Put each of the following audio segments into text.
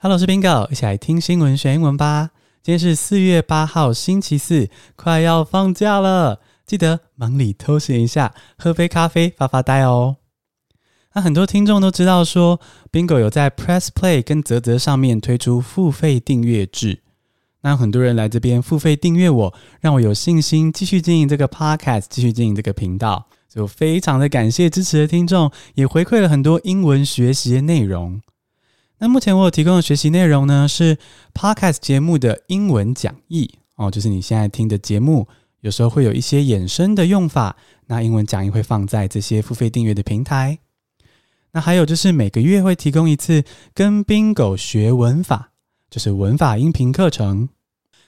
Hello，我是 Bingo，一起来听新闻学英文吧。今天是四月八号，星期四，快要放假了，记得忙里偷闲一下，喝杯咖啡发发呆哦。那很多听众都知道说，Bingo 有在 Press Play 跟泽泽上面推出付费订阅制。那很多人来这边付费订阅我，让我有信心继续经营这个 Podcast，继续经营这个频道。就非常的感谢支持的听众，也回馈了很多英文学习的内容。那目前我有提供的学习内容呢，是 Podcast 节目的英文讲义哦，就是你现在听的节目，有时候会有一些衍生的用法，那英文讲义会放在这些付费订阅的平台。那还有就是每个月会提供一次跟 Bingo 学文法，就是文法音频课程。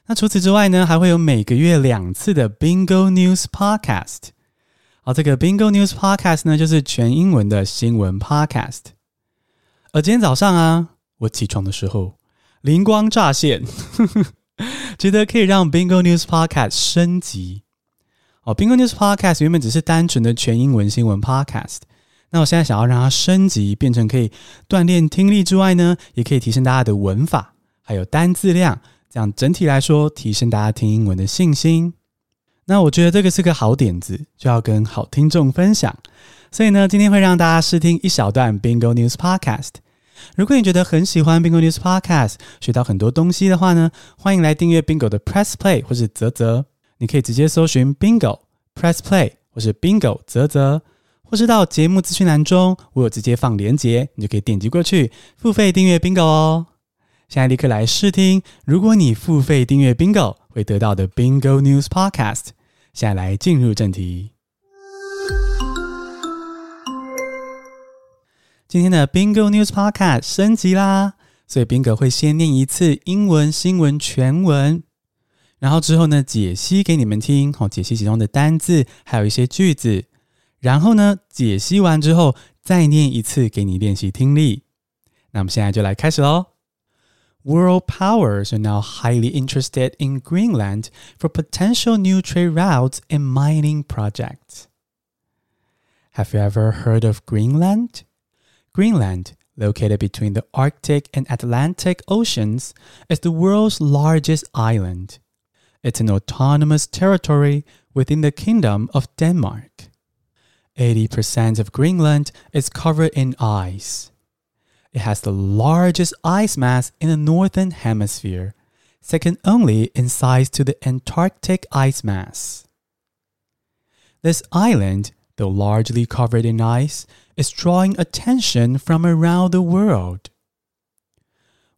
那除此之外呢，还会有每个月两次的 Bingo News Podcast。好，这个 Bingo News Podcast 呢，就是全英文的新闻 Podcast。而今天早上啊，我起床的时候灵光乍现，觉得可以让 Bingo News Podcast 升级。哦，Bingo News Podcast 原本只是单纯的全英文新闻 Podcast，那我现在想要让它升级，变成可以锻炼听力之外呢，也可以提升大家的文法，还有单字量，这样整体来说提升大家听英文的信心。那我觉得这个是个好点子，就要跟好听众分享。所以呢，今天会让大家试听一小段 Bingo News Podcast。如果你觉得很喜欢 Bingo News Podcast，学到很多东西的话呢，欢迎来订阅 Bingo 的 Press Play 或是泽泽。你可以直接搜寻 Bingo Press Play 或是 Bingo 泽泽，或是到节目资讯栏中，我有直接放连结，你就可以点击过去付费订阅 Bingo 哦。现在立刻来试听，如果你付费订阅 Bingo 会得到的 Bingo News Podcast。现在来进入正题。今天的 Bingo News Podcast 升级啦，所以 Bingo 会先念一次英文新闻全文，然后之后呢解析给你们听，好解析其中的单字，还有一些句子，然后呢解析完之后再念一次给你练习听力。那我们现在就来开始喽。World powers are now highly interested in Greenland for potential new trade routes and mining projects. Have you ever heard of Greenland? Greenland, located between the Arctic and Atlantic Oceans, is the world's largest island. It's an autonomous territory within the Kingdom of Denmark. 80% of Greenland is covered in ice. It has the largest ice mass in the Northern Hemisphere, second only in size to the Antarctic ice mass. This island, though largely covered in ice, is drawing attention from around the world.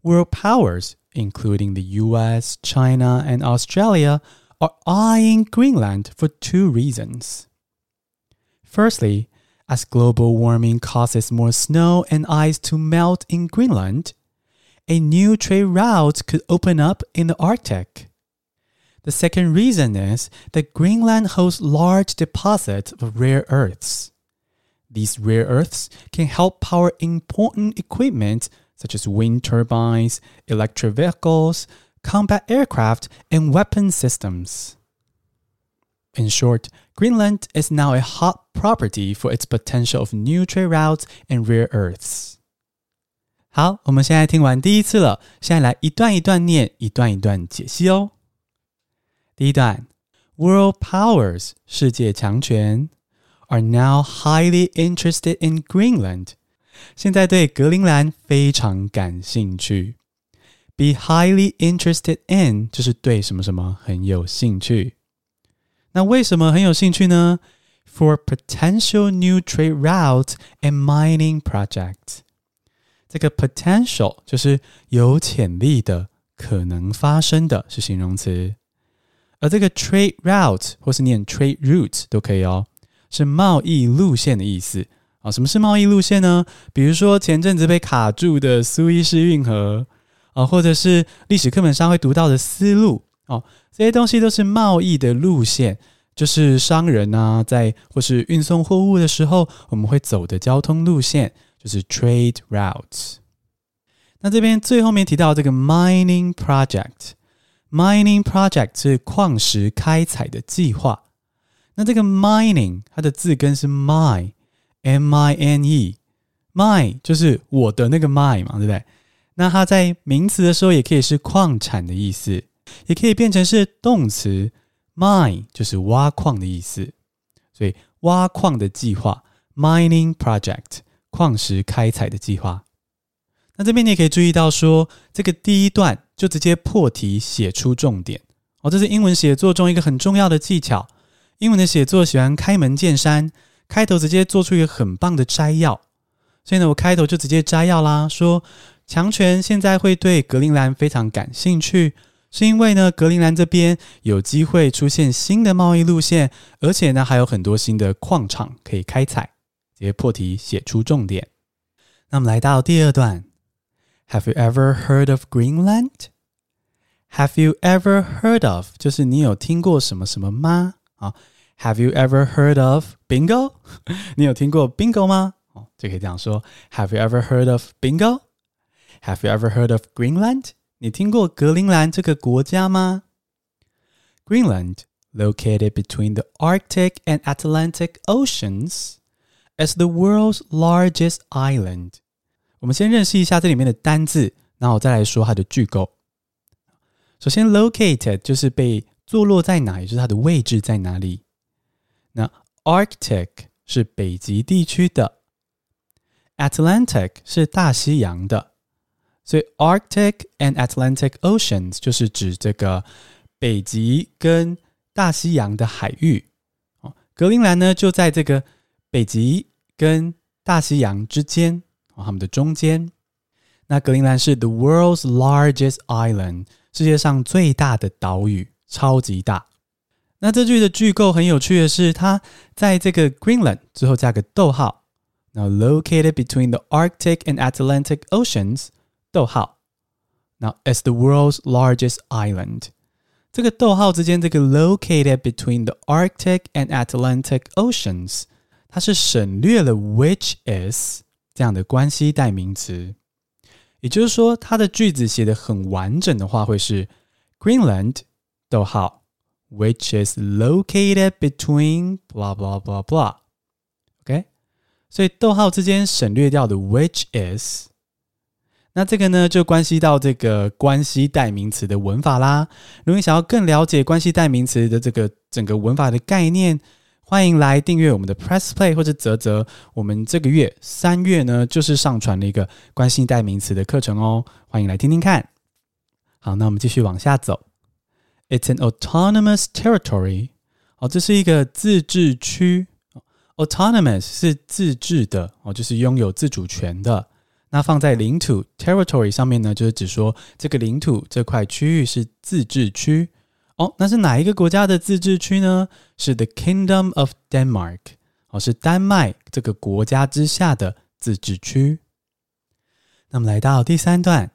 World powers, including the US, China, and Australia, are eyeing Greenland for two reasons. Firstly, as global warming causes more snow and ice to melt in Greenland, a new trade route could open up in the Arctic. The second reason is that Greenland hosts large deposits of rare earths. These rare earths can help power important equipment such as wind turbines, electric vehicles, combat aircraft, and weapon systems. In short, Greenland is now a hot property for its potential of new trade routes and rare earths. 好，我们现在听完第一次了，现在来一段一段念，一段一段解析哦。 第一段，World powers 世界强权 are now highly interested in Greenland，现在对格陵兰非常感兴趣。Be highly interested in 就是对什么什么很有兴趣。那为什么很有兴趣呢？For potential new trade routes and mining projects，这个 potential 就是有潜力的、可能发生的，是形容词。 而这个 trade route 或是念 trade route 都可以哦。是贸易路线的意思啊？什么是贸易路线呢？比如说前阵子被卡住的苏伊士运河啊，或者是历史课本上会读到的丝路哦，这些东西都是贸易的路线，就是商人啊在或是运送货物的时候，我们会走的交通路线，就是 trade routes。那这边最后面提到这个 mining project Mining project 是矿石开采的计划。那这个 mining 它的字根是 mine，m-i-n-e，mine 就是我的那个 mine 嘛，对不对？那它在名词的时候也可以是矿产的意思，也可以变成是动词 mine，就是挖矿的意思。所以挖矿的计划 mining project，矿石开采的计划。那这边你也可以注意到说，这个第一段就直接破题写出重点哦，这是英文写作中一个很重要的技巧。英文的写作喜欢开门见山，开头直接做出一个很棒的摘要。所以呢，我开头就直接摘要啦，说强权现在会对格陵兰非常感兴趣，是因为呢，格陵兰这边有机会出现新的贸易路线，而且呢，还有很多新的矿场可以开采。直接破题写出重点。那么来到第二段，Have you ever heard of Greenland? Greenland？Have you ever heard of？就是你有听过什么什么吗？啊，Have you ever heard of Bingo？你有听过 Bingo 吗？哦，就可以这样说：Have you ever heard of Bingo？Have you ever heard of Greenland？你听过格陵兰这个国家吗？Greenland, located between the Arctic and Atlantic Oceans, as the world's largest island。我们先认识一下这里面的单字，然后我再来说它的句构。 首先，located 就是被坐落在哪，也就是它的位置在哪里。那 Arctic 是北极地区的，Atlantic 是大西洋的，所以 Arctic and Atlantic Oceans 就是指这个北极跟大西洋的海域。哦，格陵兰呢就在这个北极跟大西洋之间，哦，它们的中间。那格陵兰是 the world's largest island， 世界上最大的岛屿，超级大。那这句的句构很有趣的是，它在这个 Greenland 之后加个逗号，那 located between the Arctic and Atlantic Oceans，逗号，Now as the world's largest island，这个逗号之间这个 located between the Arctic and Atlantic Oceans，它是省略了 which is 这样的关系代名词，也就是说，它的句子写的很完整的话会是 Greenland，逗号。which is located between blah blah blah blah。OK，所以逗号之间省略掉的 which is，那这个呢就关系到这个关系代名词的文法啦。如果你想要更了解关系代名词的这个整个文法的概念，欢迎来订阅我们的 Press Play 或者泽泽。我们这个月三月呢，就是上传了一个关系代名词的课程哦，欢迎来听听看。好，那我们继续往下走。It's an autonomous territory。哦，这是一个自治区。Autonomous 是自治的哦，就是拥有自主权的。那放在领土 territory 上面呢，就是指说这个领土这块区域是自治区。哦，那是哪一个国家的自治区呢？是 the Kingdom of Denmark。哦，是丹麦这个国家之下的自治区。那么来到第三段，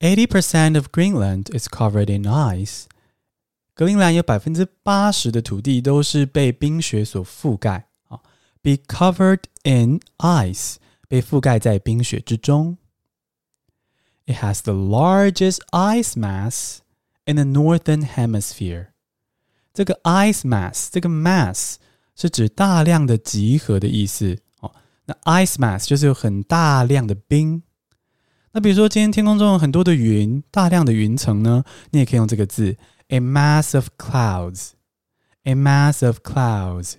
eighty percent of Greenland is covered in ice。格陵兰有百分之八十的土地都是被冰雪所覆盖啊，be covered in ice，被覆盖在冰雪之中。It has the largest ice mass in the northern hemisphere。这个 ice mass，这个 mass 是指大量的集合的意思哦。那 ice mass 就是有很大量的冰。那比如说今天天空中有很多的云，大量的云层呢，你也可以用这个字。a mass of clouds, a mass of clouds。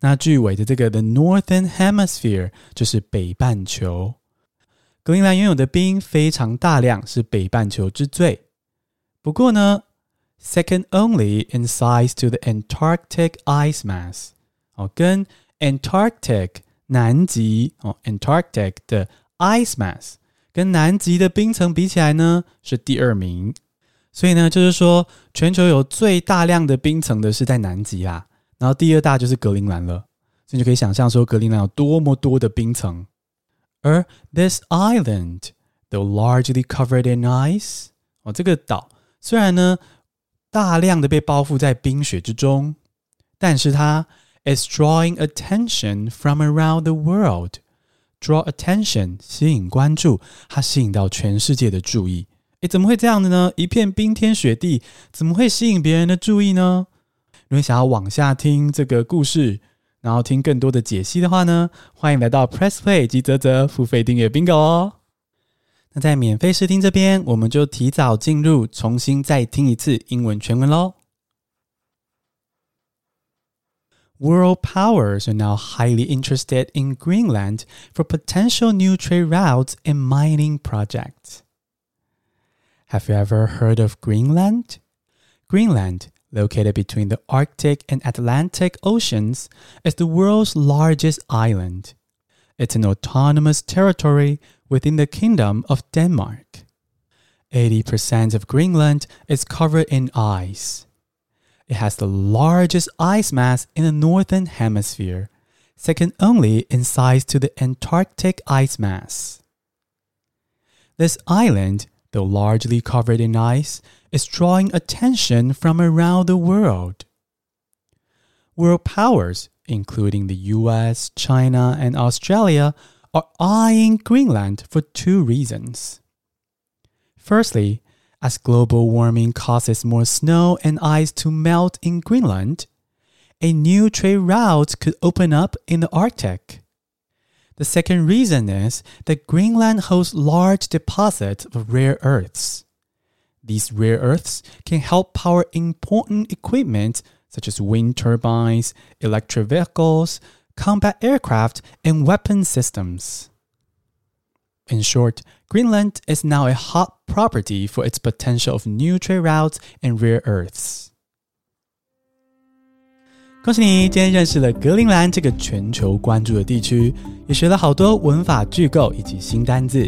那句尾的这个 the northern hemisphere 就是北半球。格陵兰拥有的冰非常大量，是北半球之最。 不过呢，second only in size to the Antarctic ice mass。哦，跟 Antarctic 南极哦 Antarctic 的 ice mass 跟南极的冰层比起来呢，是第二名。所以呢，就是说，全球有最大量的冰层的是在南极啊，然后第二大就是格陵兰了。所以你就可以想象说，格陵兰有多么多的冰层。而 this island, though largely covered in ice，哦，这个岛 虽然呢大量的被包覆在冰雪之中，但是它 is drawing attention from around the world。draw attention 吸引关注，它吸引到全世界的注意。诶，怎么会这样的呢？一片冰天雪地，怎么会吸引别人的注意呢？如果想要往下听这个故事，然后听更多的解析的话呢，欢迎来到 Press Play 及泽泽付费订阅 Bingo 哦。那在免费试听这边，我们就提早进入，重新再听一次英文全文喽。World powers are now highly interested in Greenland for potential new trade routes and mining projects. Have you ever heard of Greenland? Greenland, located between the Arctic and Atlantic Oceans, is the world's largest island. It's an autonomous territory within the Kingdom of Denmark. 80% of Greenland is covered in ice. It has the largest ice mass in the Northern Hemisphere, second only in size to the Antarctic ice mass. This island, though largely covered in ice, is drawing attention from around the world. World powers, including the US, China, and Australia, are eyeing Greenland for two reasons. Firstly, as global warming causes more snow and ice to melt in Greenland, a new trade route could open up in the Arctic. The second reason is that Greenland hosts large deposits of rare earths. These rare earths can help power important equipment such as wind turbines, electric vehicles, combat aircraft, and weapon systems. In short, Greenland is now a hot property for its potential of new trade routes and rare earths. 恭喜你，今天认识了格陵兰这个全球关注的地区，也学了好多文法句构以及新单字。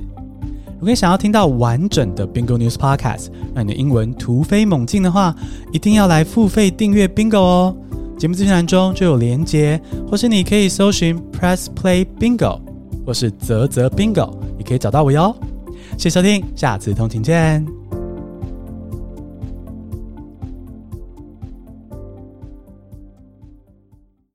如果你想要听到完整的 Bingo News Podcast，让你的英文突飞猛进的话，一定要来付费订阅 Bingo 哦。 节目资讯栏中就有连结，或是你可以搜寻 Press Play Bingo，或是泽泽 Bingo，也可以找到我哟。谢谢收听，下次通勤见。